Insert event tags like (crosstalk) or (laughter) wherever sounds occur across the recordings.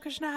Krishna, Krishna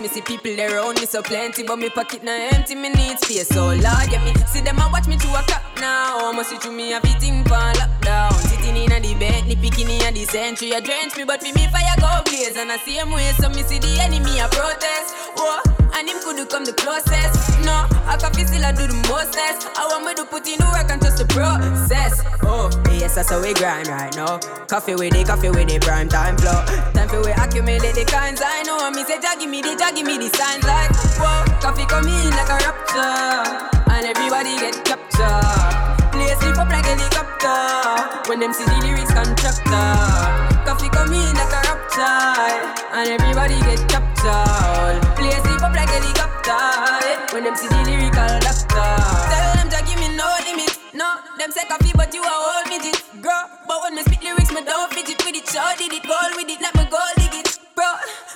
Me see people around me so plenty, but me pocket now empty. Me need space so large. Yeah, me see them a watch me to a clock now. Must see to me a beating for lockdown. Sitting in a the ni picking in a the century. A drench me, but for me fire go blaze. And I same way, so me see the enemy a protest. Whoa, and him could come the closest. No, I can feel still I do the mostest. I want me to put in the work and trust the process. Yes, that's how we grind right now. Koffee with the Koffee with the prime time flow. Time for we accumulate the kinds I know. Me say, Jah me the, Jah me the signs like, whoa, coffee come in like a rapture. And everybody get captured. Play sleep up like a helicopter. When them see the lyrics contractor. Koffee come in like a rapture. And everybody get captured. Play sleep up like a helicopter. When them see the lyrical doctor. Tell them Jah me. No, them say Koffee, but you a whole midget, girl. But when me spit lyrics, me don't fidget with it. Sure did it, goal with it, let me go dig it, bro.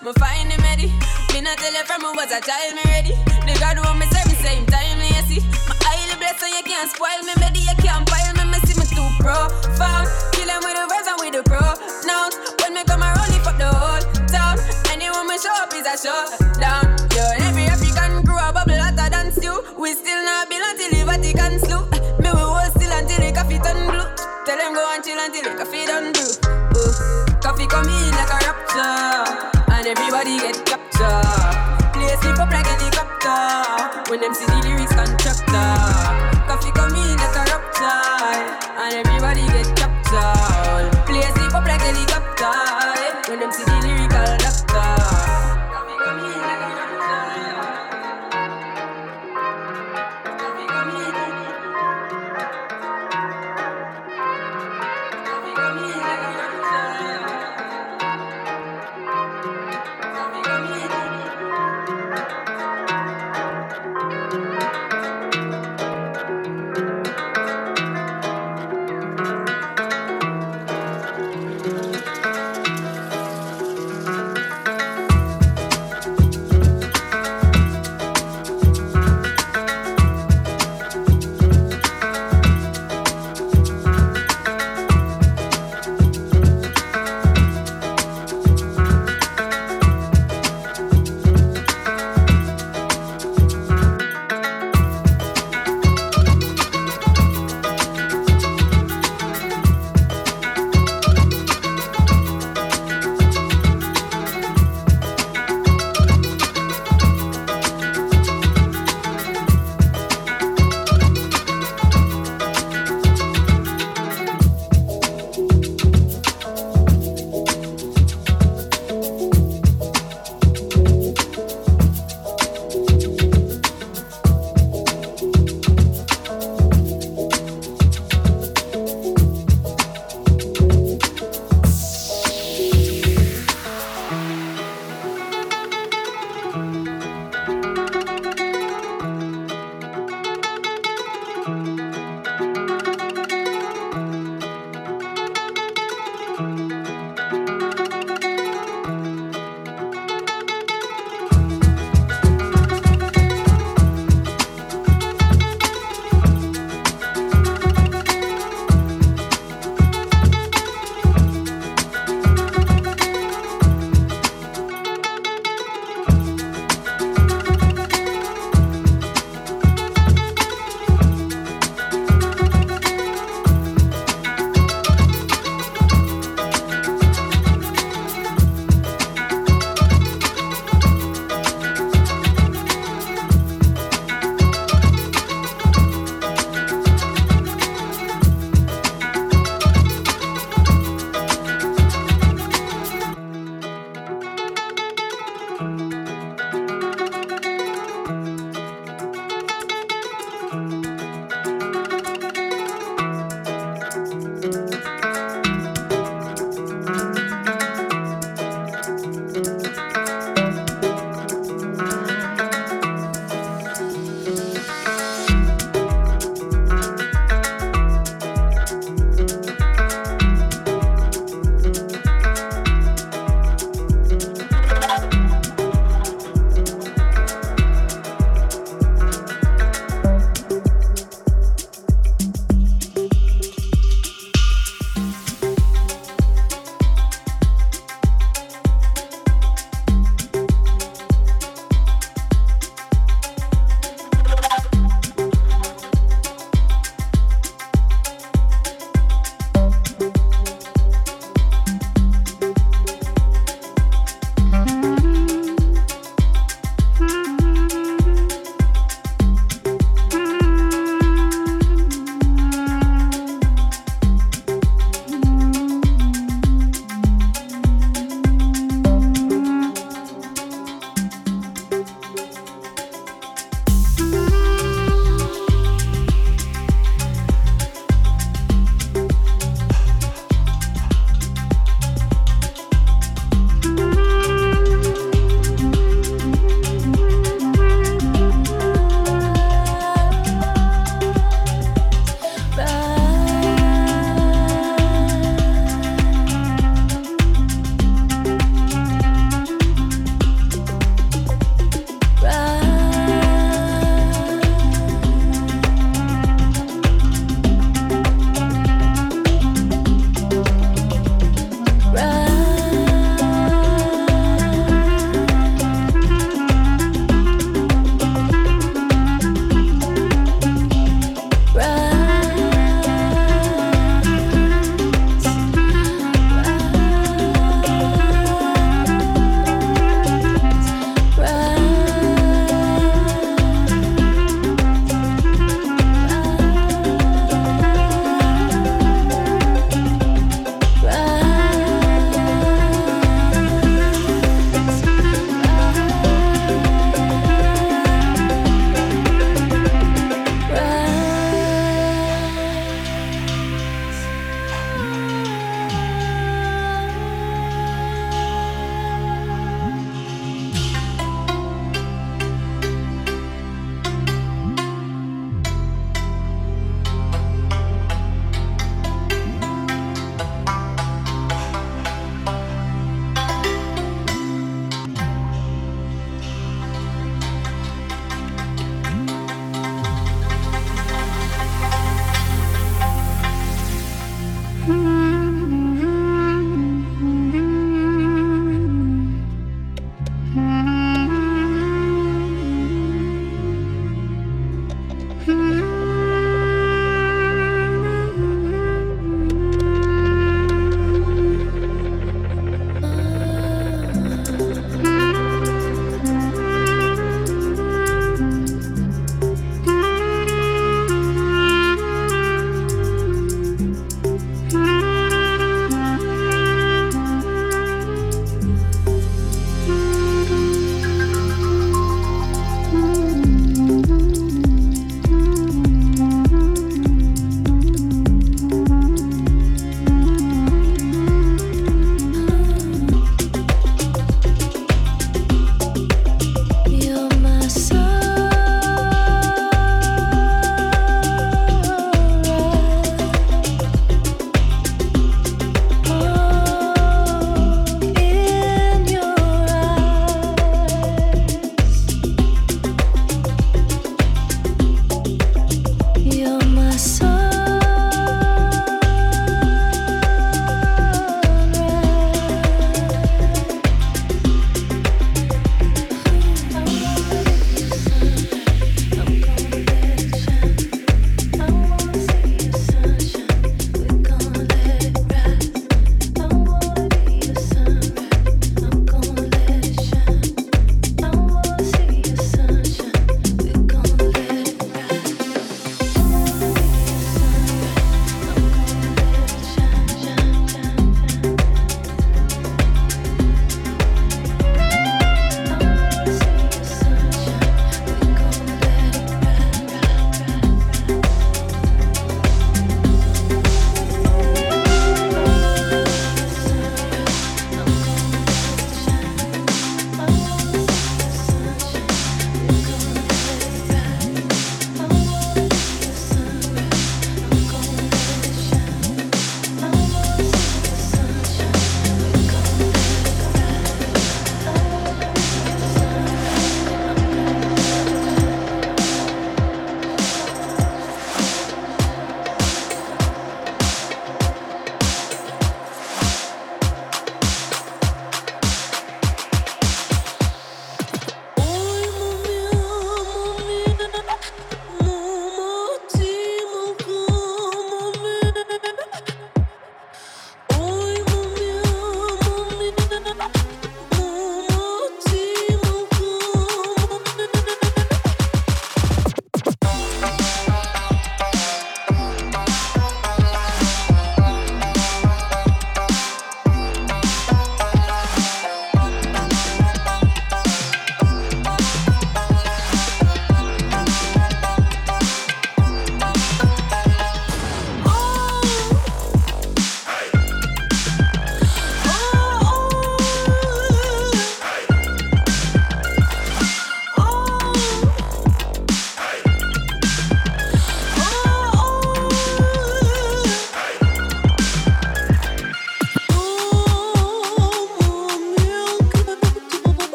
Me find them ready. Me not tell you from me was a child, me ready. The God want me serve me same time, me see. My highly blessed, so you can't spoil me, baby. You can't pile me, me see me too profound. Kill them with the words and with the pronouns. When me come around, lift up the whole town. Anyone me show up is a showdown.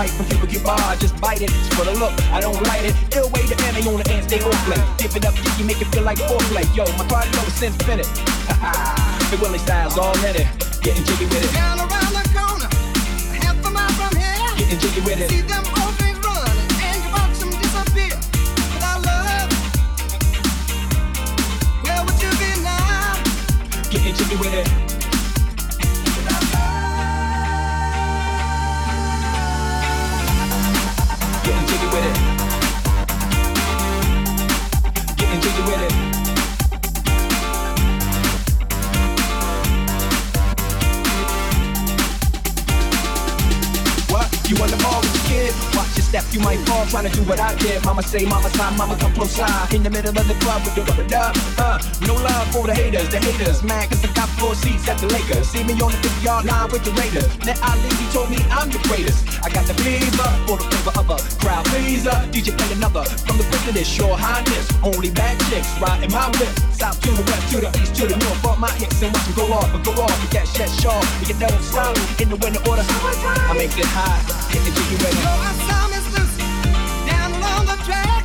Cigar right from Cuba Cuba, just bite it. It's for the look, I don't write it. Ill way to end, they on the end, stay on play. Give it up, you make it feel like foreplay. Yo, my party over since finished. (laughs) the Willie style's all in it. Getting jiggy with it. Down around the corner, half a mile from here. Getting jiggy with it. See them old things running, and you watch them disappear. Without love, where would you be now? Getting jiggy with it. with it. Step, you might fall trying to do what I did. Mama say, mama time, mama come close side. In the middle of the club with the rubber dub. Uh, no love for the haters, the haters. Man, cause I got four seats at the Lakers. See me on the 50 yard line with the Raiders. Then Ali, he told me I'm the greatest. I got the fever for the flavor of a crowd pleaser. DJ play another from the president, sure highness. Only bad chicks riding my whip. South to the west, to the east, to the north. Bump my hits and watch them go off, but go off. We got shit sharp, get that style in the winter order. I make it high, hit the jiggy ready.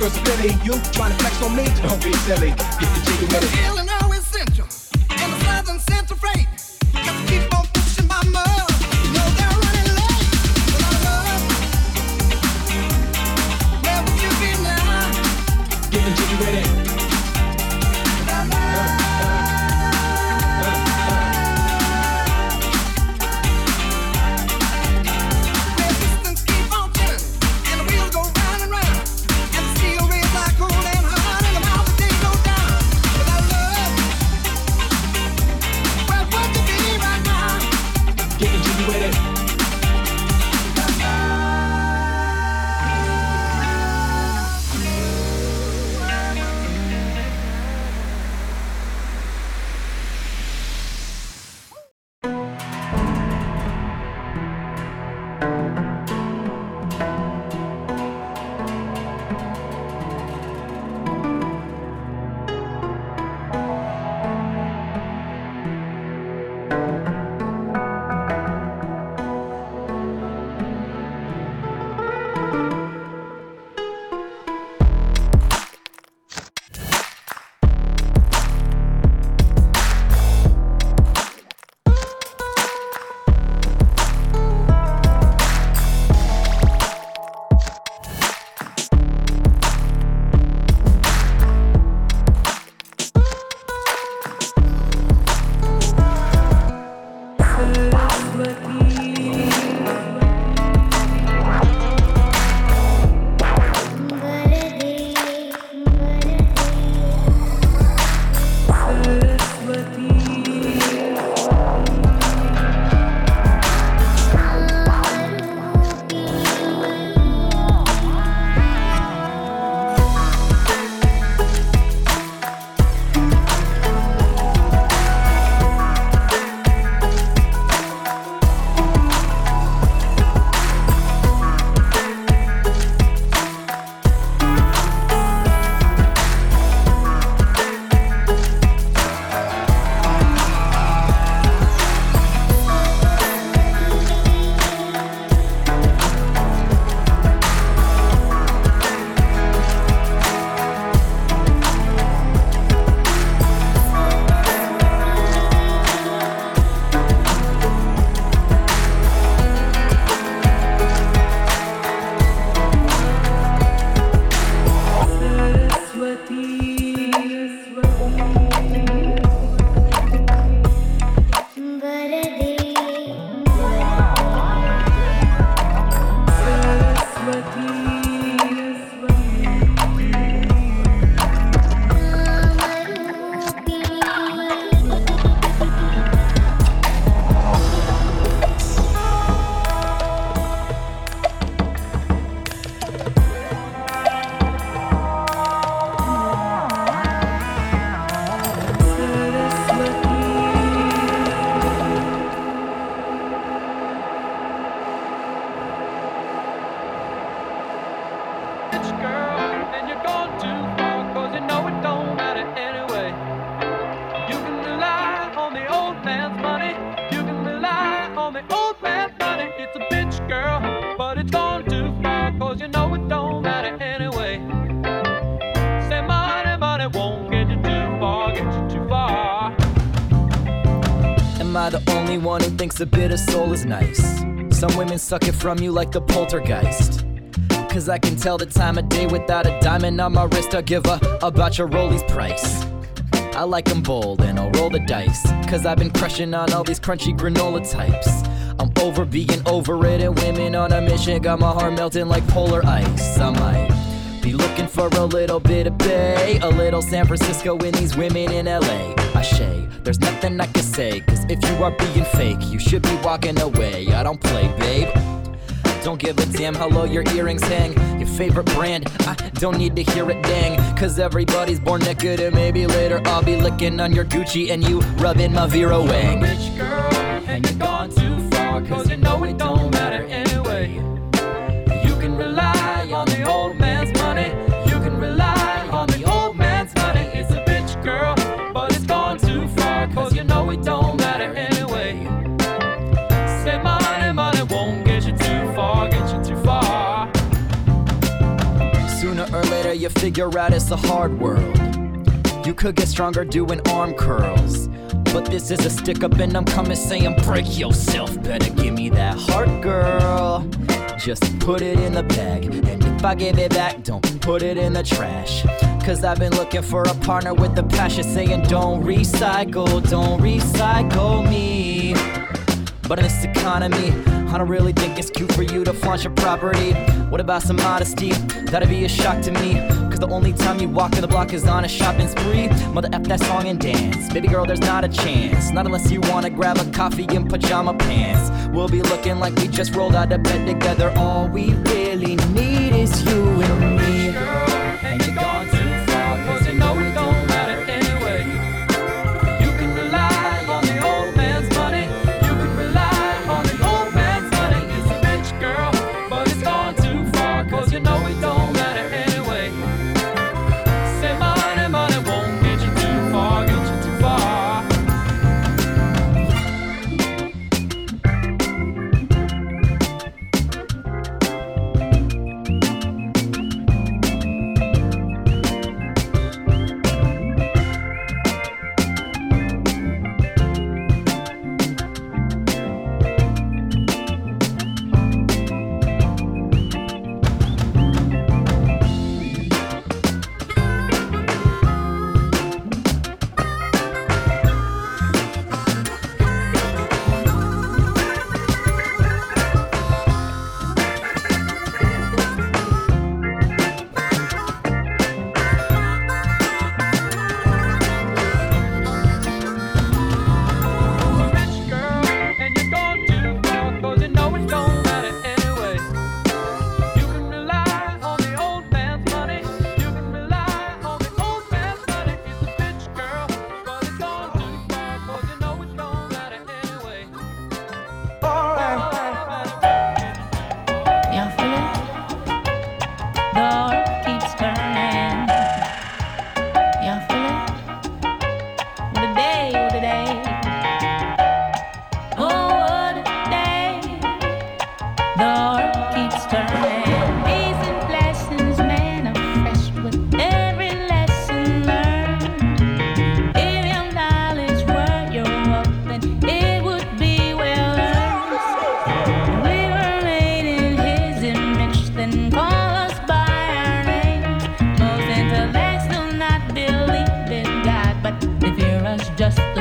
You trying to flex on me? Don't be silly. Get the jiggy with it. a soul is nice. Some women suck it from you like the poltergeist. Cause I can tell the time of day without a diamond on my wrist. I give a about your rollies price. I like them bold and I'll roll the dice. Cause I've been crushing on all these crunchy granola types. I'm over being over it and women on a mission. Got my heart melting like polar ice. I might be looking for a little bit of bay. A little San Francisco in these women in LA. There's nothing I can say. Cause if you are being fake, you should be walking away. I don't play, babe. Don't give a damn how low your earrings hang. Your favorite brand, I don't need to hear it dang. Cause everybody's born naked and maybe later I'll be licking on your Gucci and you rubbing my Vera Wang. Rich girl, and you're gone too far, cause you know it don't matter figure out it's a hard world. You could get stronger doing arm curls. But this is a stick up, and I'm coming saying, break yourself. Better give me that heart, girl. Just put it in the bag. And if I give it back, don't put it in the trash. Cause I've been looking for a partner with the passion saying, don't recycle, don't recycle me. But in this economy, I don't really think it's cute for you to flaunt your property. What about some modesty? That'd be a shock to me. The only time you walk in the block is on a shopping spree. Mother F that song and dance. Baby girl, there's not a chance. Not unless you wanna grab a coffee in pajama pants. We'll be looking like we just rolled out of bed together. All we really need is you and me.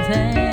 Just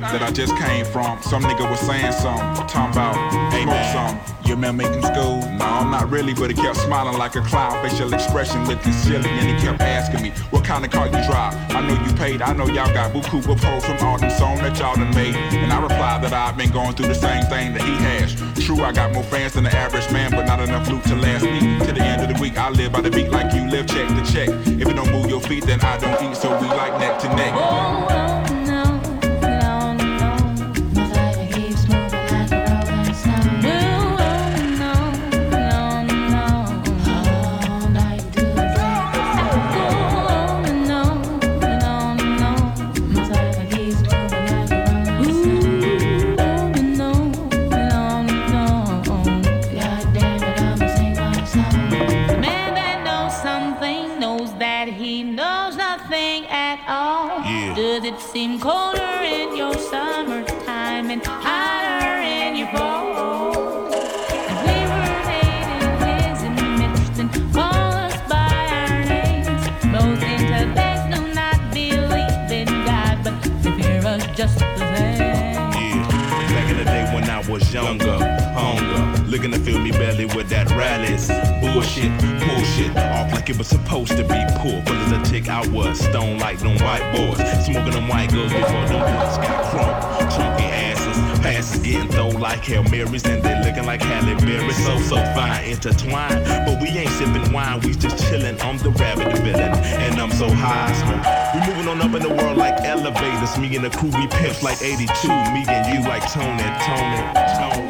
that I just came from. Some nigga was saying something, talking about, hey, smoke some. You me in school? No, not really, but he kept smiling like a clown, facial expression looking silly, and he kept asking me, what kind of car you drive? I know you paid, I know y'all got buku pros from all them songs that y'all done made. And I replied that I've been going through the same thing that he has. True, I got more fans than the average man, but not enough loot to last me. To the end of the week, I live by the beat like you live check to check. If you don't move your feet, then I don't eat, so we like neck to neck. Oh, was younger, hunger, looking to fill me belly with that rallies. Bullshit, bullshit, off like it was supposed to be. Poor. But as a tick, I was stone like them white boys, smoking them white girls before them boys got crunk, chunky Passes getting thrown like Hail Marys and they looking like Halle Berry. So, so fine, intertwined. But we ain't sipping wine, we just chilling. I'm the rabbit villain, and I'm so high. We moving on up in the world like elevators. Me and the crew, we pimps like 82. Me and you like Tony, Tony, Tony.